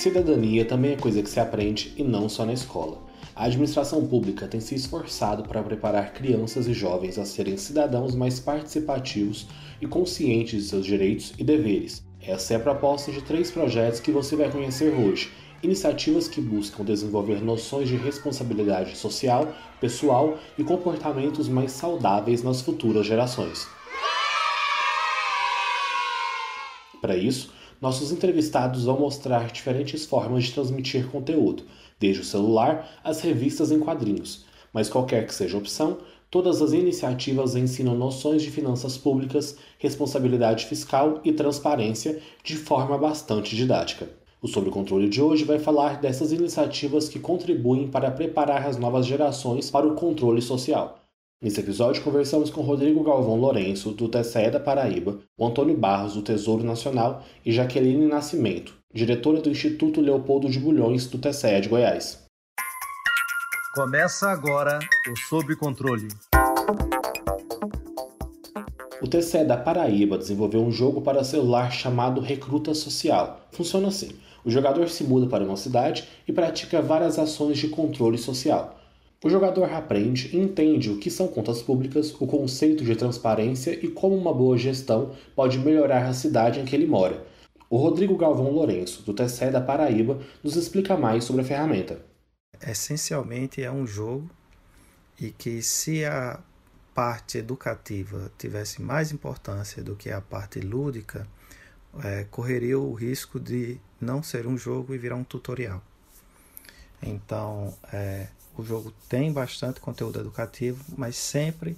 Cidadania também é coisa que se aprende e não só na escola. A administração pública tem se esforçado para preparar crianças e jovens a serem cidadãos mais participativos e conscientes de seus direitos e deveres. Essa é a proposta de três projetos que você vai conhecer hoje. Iniciativas que buscam desenvolver noções de responsabilidade social, pessoal e comportamentos mais saudáveis nas futuras gerações. Para isso, nossos entrevistados vão mostrar diferentes formas de transmitir conteúdo, desde o celular às revistas em quadrinhos. Mas qualquer que seja a opção, todas as iniciativas ensinam noções de finanças públicas, responsabilidade fiscal e transparência de forma bastante didática. O Sobre Controle de hoje vai falar dessas iniciativas que contribuem para preparar as novas gerações para o controle social. Nesse episódio, conversamos com Rodrigo Galvão Lourenço, do TCE da Paraíba, o Antônio Barros, do Tesouro Nacional, e Jaqueline Nascimento, diretora do Instituto Leopoldo de Bulhões, do TCE de Goiás. Começa agora o Sob Controle. O TCE da Paraíba desenvolveu um jogo para celular chamado Recruta Social. Funciona assim: o jogador se muda para uma cidade e pratica várias ações de controle social. O jogador aprende e entende o que são contas públicas, o conceito de transparência e como uma boa gestão pode melhorar a cidade em que ele mora. O Rodrigo Galvão Lourenço, do TCE da Paraíba, nos explica mais sobre a ferramenta. Essencialmente é um jogo e que se a parte educativa tivesse mais importância do que a parte lúdica, é, correria o risco de não ser um jogo e virar um tutorial. Então, é, o jogo tem bastante conteúdo educativo, mas sempre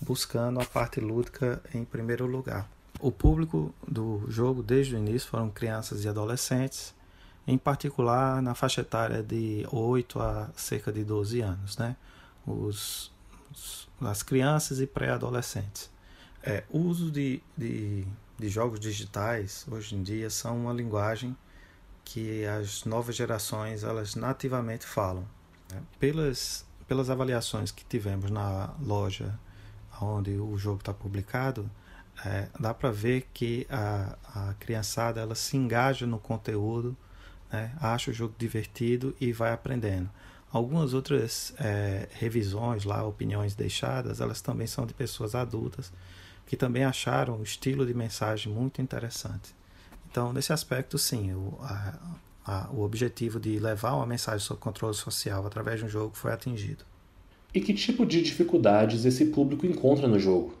buscando a parte lúdica em primeiro lugar. O público do jogo desde o início foram crianças e adolescentes, em particular na faixa etária de 8 a cerca de 12 anos, né? Os, os as crianças e pré-adolescentes. É, o uso de, de, de jogos digitais hoje em dia são uma linguagem que as novas gerações elas nativamente falam. Né? Pelas, pelas avaliações que tivemos na loja onde o jogo está publicado, é, dá para ver que a, a criançada ela se engaja no conteúdo, né? acha o jogo divertido e vai aprendendo. Algumas outras é, revisões lá, opiniões deixadas, elas também são de pessoas adultas que também acharam o estilo de mensagem muito interessante. Então, nesse aspecto, sim, o, a, a, o objetivo de levar uma mensagem sobre controle social através de um jogo foi atingido. E que tipo de dificuldades esse público encontra no jogo?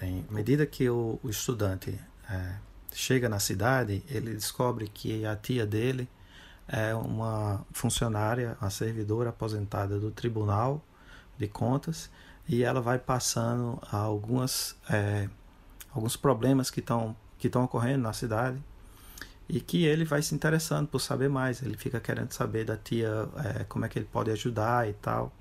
Bem, à medida que o, o estudante é, chega na cidade, ele descobre que a tia dele é uma funcionária, uma servidora aposentada do Tribunal de Contas e ela vai passando algumas, é, alguns problemas que estão que estão ocorrendo na cidade e que ele vai se interessando por saber mais. Ele fica querendo saber da tia é, como é que ele pode ajudar e tal.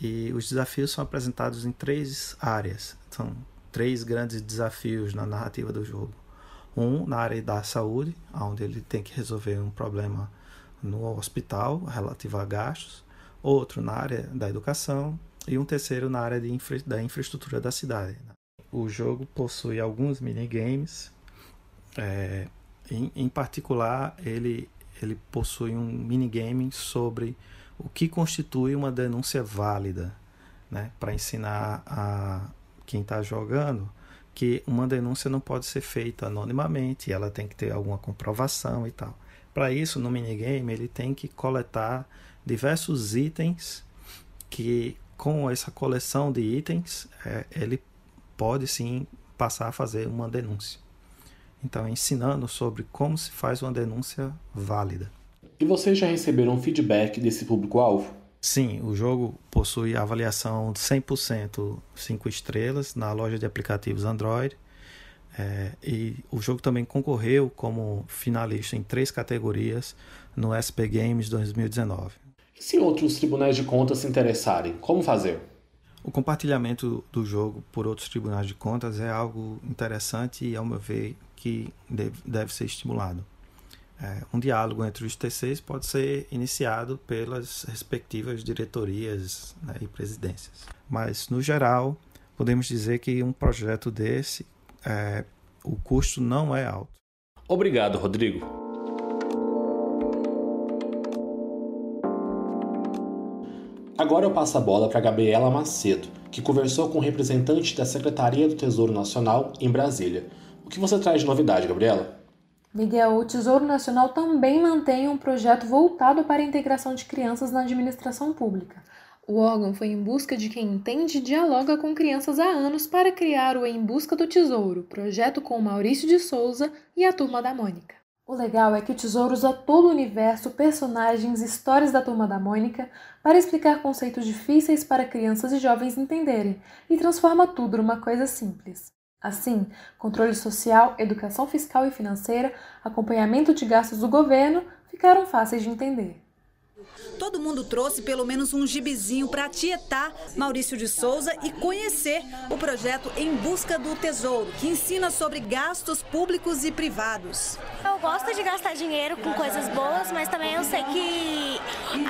E os desafios são apresentados em três áreas. São três grandes desafios na narrativa do jogo. Um na área da saúde, onde ele tem que resolver um problema no hospital relativo a gastos. Outro na área da educação e um terceiro na área infra, da infraestrutura da cidade. O jogo possui alguns minigames é, em, em particular, ele, ele possui um minigame sobre o que constitui uma denúncia válida, né? para ensinar a quem está jogando que uma denúncia não pode ser feita anonimamente, ela tem que ter alguma comprovação e tal. Para isso, no minigame, ele tem que coletar diversos itens que, com essa coleção de itens, é, ele pode sim passar a fazer uma denúncia. Então, ensinando sobre como se faz uma denúncia válida. E vocês já receberam feedback desse público-alvo? Sim, o jogo possui avaliação de 100% 5 estrelas na loja de aplicativos Android. É, e o jogo também concorreu como finalista em três categorias no SP Games 2019. E se outros tribunais de contas se interessarem, como fazer? O compartilhamento do jogo por outros tribunais de contas é algo interessante e, ao meu ver, que deve, ser estimulado. É, um diálogo entre os TCs pode ser iniciado pelas respectivas diretorias né, e presidências. Mas, no geral, podemos dizer que um projeto desse, é, o custo não é alto. Obrigado, Rodrigo. Agora eu passo a bola para Gabriela Macedo, que conversou com o representante da Secretaria do Tesouro Nacional em Brasília o que você traz de novidade, Gabriela? Miguel, o Tesouro Nacional também mantém um projeto voltado para a integração de crianças na administração pública. O órgão foi em busca de quem entende e dialoga com crianças há anos para criar o Em Busca do Tesouro, projeto com Maurício de Souza e a Turma da Mônica. O legal é que o Tesouro usa todo o universo, personagens, histórias da Turma da Mônica para explicar conceitos difíceis para crianças e jovens entenderem e transforma tudo numa coisa simples. Assim, controle social, educação fiscal e financeira, acompanhamento de gastos do governo ficaram fáceis de entender. Todo mundo trouxe pelo menos um gibizinho para tietar Maurício de Souza e conhecer o projeto Em Busca do Tesouro, que ensina sobre gastos públicos e privados. Eu gosto de gastar dinheiro com coisas boas, mas também eu sei que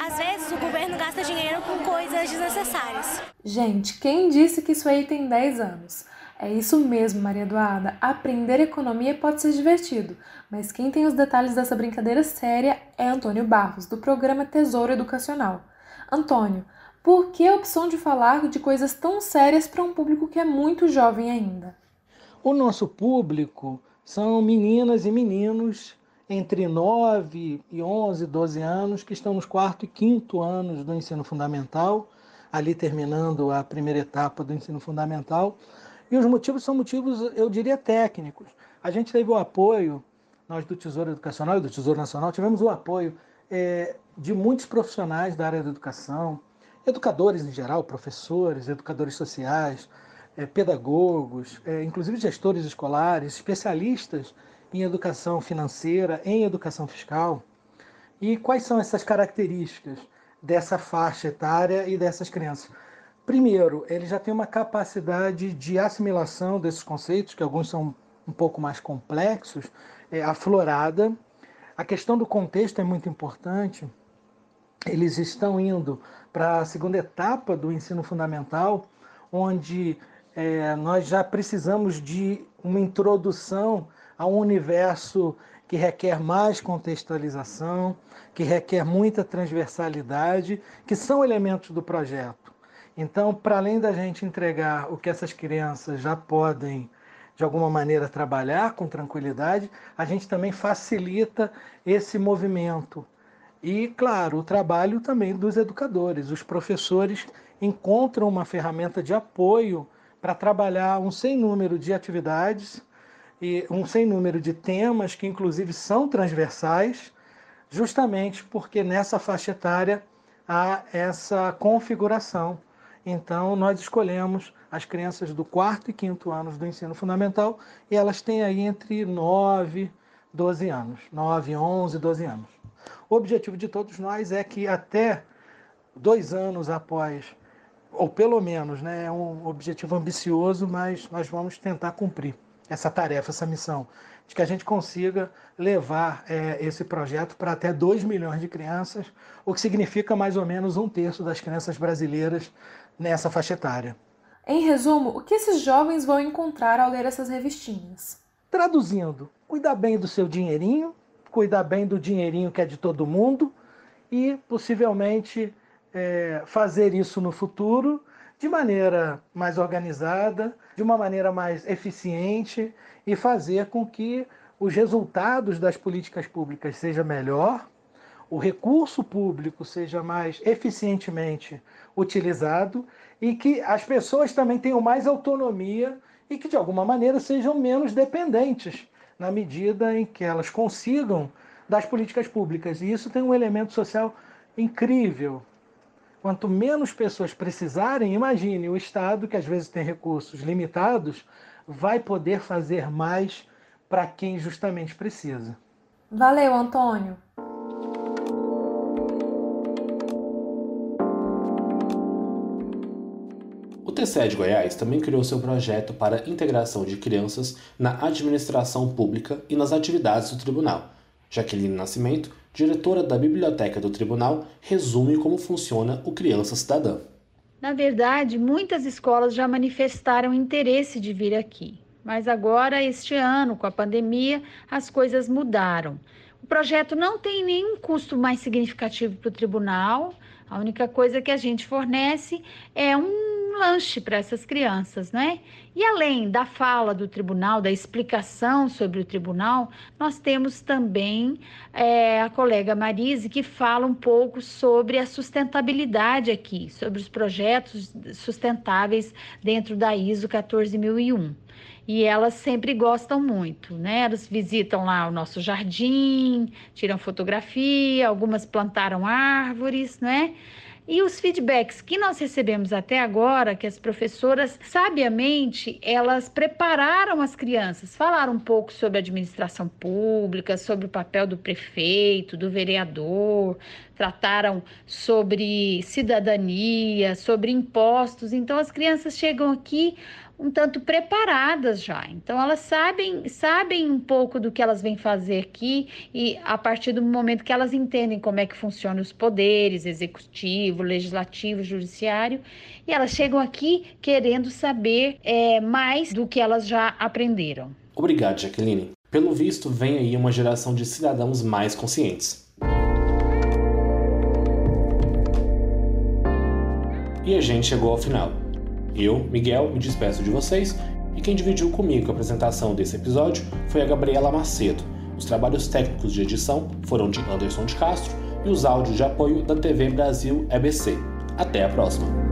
às vezes o governo gasta dinheiro com coisas desnecessárias. Gente, quem disse que isso aí tem 10 anos? É isso mesmo, Maria Eduarda. Aprender economia pode ser divertido, mas quem tem os detalhes dessa brincadeira séria é Antônio Barros, do programa Tesouro Educacional. Antônio, por que a opção de falar de coisas tão sérias para um público que é muito jovem ainda? O nosso público são meninas e meninos entre 9 e 11, 12 anos que estão nos quarto e quinto anos do ensino fundamental, ali terminando a primeira etapa do ensino fundamental e os motivos são motivos, eu diria, técnicos. A gente teve o apoio, nós do Tesouro Educacional e do Tesouro Nacional, tivemos o apoio é, de muitos profissionais da área da educação, educadores em geral, professores, educadores sociais, é, pedagogos, é, inclusive gestores escolares, especialistas em educação financeira, em educação fiscal. E quais são essas características dessa faixa etária e dessas crianças? Primeiro, ele já tem uma capacidade de assimilação desses conceitos, que alguns são um pouco mais complexos, é, aflorada. A questão do contexto é muito importante. Eles estão indo para a segunda etapa do ensino fundamental, onde é, nós já precisamos de uma introdução a um universo que requer mais contextualização, que requer muita transversalidade, que são elementos do projeto. Então, para além da gente entregar o que essas crianças já podem, de alguma maneira, trabalhar com tranquilidade, a gente também facilita esse movimento. E, claro, o trabalho também dos educadores. Os professores encontram uma ferramenta de apoio para trabalhar um sem número de atividades e um sem número de temas que, inclusive, são transversais, justamente porque nessa faixa etária há essa configuração então, nós escolhemos as crianças do quarto e quinto anos do ensino fundamental e elas têm aí entre 9, 12 anos. 9, 11, 12 anos. O objetivo de todos nós é que até dois anos após, ou pelo menos, né, é um objetivo ambicioso, mas nós vamos tentar cumprir essa tarefa, essa missão, de que a gente consiga levar é, esse projeto para até 2 milhões de crianças, o que significa mais ou menos um terço das crianças brasileiras nessa faixa etária. Em resumo, o que esses jovens vão encontrar ao ler essas revistinhas? Traduzindo, cuidar bem do seu dinheirinho, cuidar bem do dinheirinho que é de todo mundo e possivelmente é, fazer isso no futuro de maneira mais organizada, de uma maneira mais eficiente e fazer com que os resultados das políticas públicas sejam melhor, o recurso público seja mais eficientemente utilizado e que as pessoas também tenham mais autonomia e que de alguma maneira sejam menos dependentes na medida em que elas consigam das políticas públicas. E isso tem um elemento social incrível. Quanto menos pessoas precisarem, imagine o Estado, que às vezes tem recursos limitados, vai poder fazer mais para quem justamente precisa. Valeu, Antônio. TCE de Goiás também criou seu projeto para integração de crianças na administração pública e nas atividades do tribunal. Jaqueline Nascimento, diretora da Biblioteca do Tribunal, resume como funciona o Criança Cidadã. Na verdade, muitas escolas já manifestaram interesse de vir aqui, mas agora, este ano, com a pandemia, as coisas mudaram. O projeto não tem nenhum custo mais significativo para o tribunal, A única coisa que a gente fornece é um lanche para essas crianças, né? E além da fala do tribunal, da explicação sobre o tribunal, nós temos também é, a colega Marise que fala um pouco sobre a sustentabilidade aqui, sobre os projetos sustentáveis dentro da ISO 14001 e elas sempre gostam muito, né? Elas visitam lá o nosso jardim, tiram fotografia, algumas plantaram árvores, né? E os feedbacks que nós recebemos até agora, que as professoras, sabiamente, elas prepararam as crianças, falaram um pouco sobre administração pública, sobre o papel do prefeito, do vereador, trataram sobre cidadania, sobre impostos. Então, as crianças chegam aqui um tanto preparadas já. Então elas sabem, sabem um pouco do que elas vêm fazer aqui e a partir do momento que elas entendem como é que funcionam os poderes, executivo, legislativo, judiciário, e elas chegam aqui querendo saber é, mais do que elas já aprenderam. Obrigado, Jaqueline. Pelo visto, vem aí uma geração de cidadãos mais conscientes. E a gente chegou ao final. Eu, Miguel, me despeço de vocês e quem dividiu comigo a apresentação desse episódio foi a Gabriela Macedo. Os trabalhos técnicos de edição foram de Anderson de Castro e os áudios de apoio da TV Brasil EBC. Até a próxima!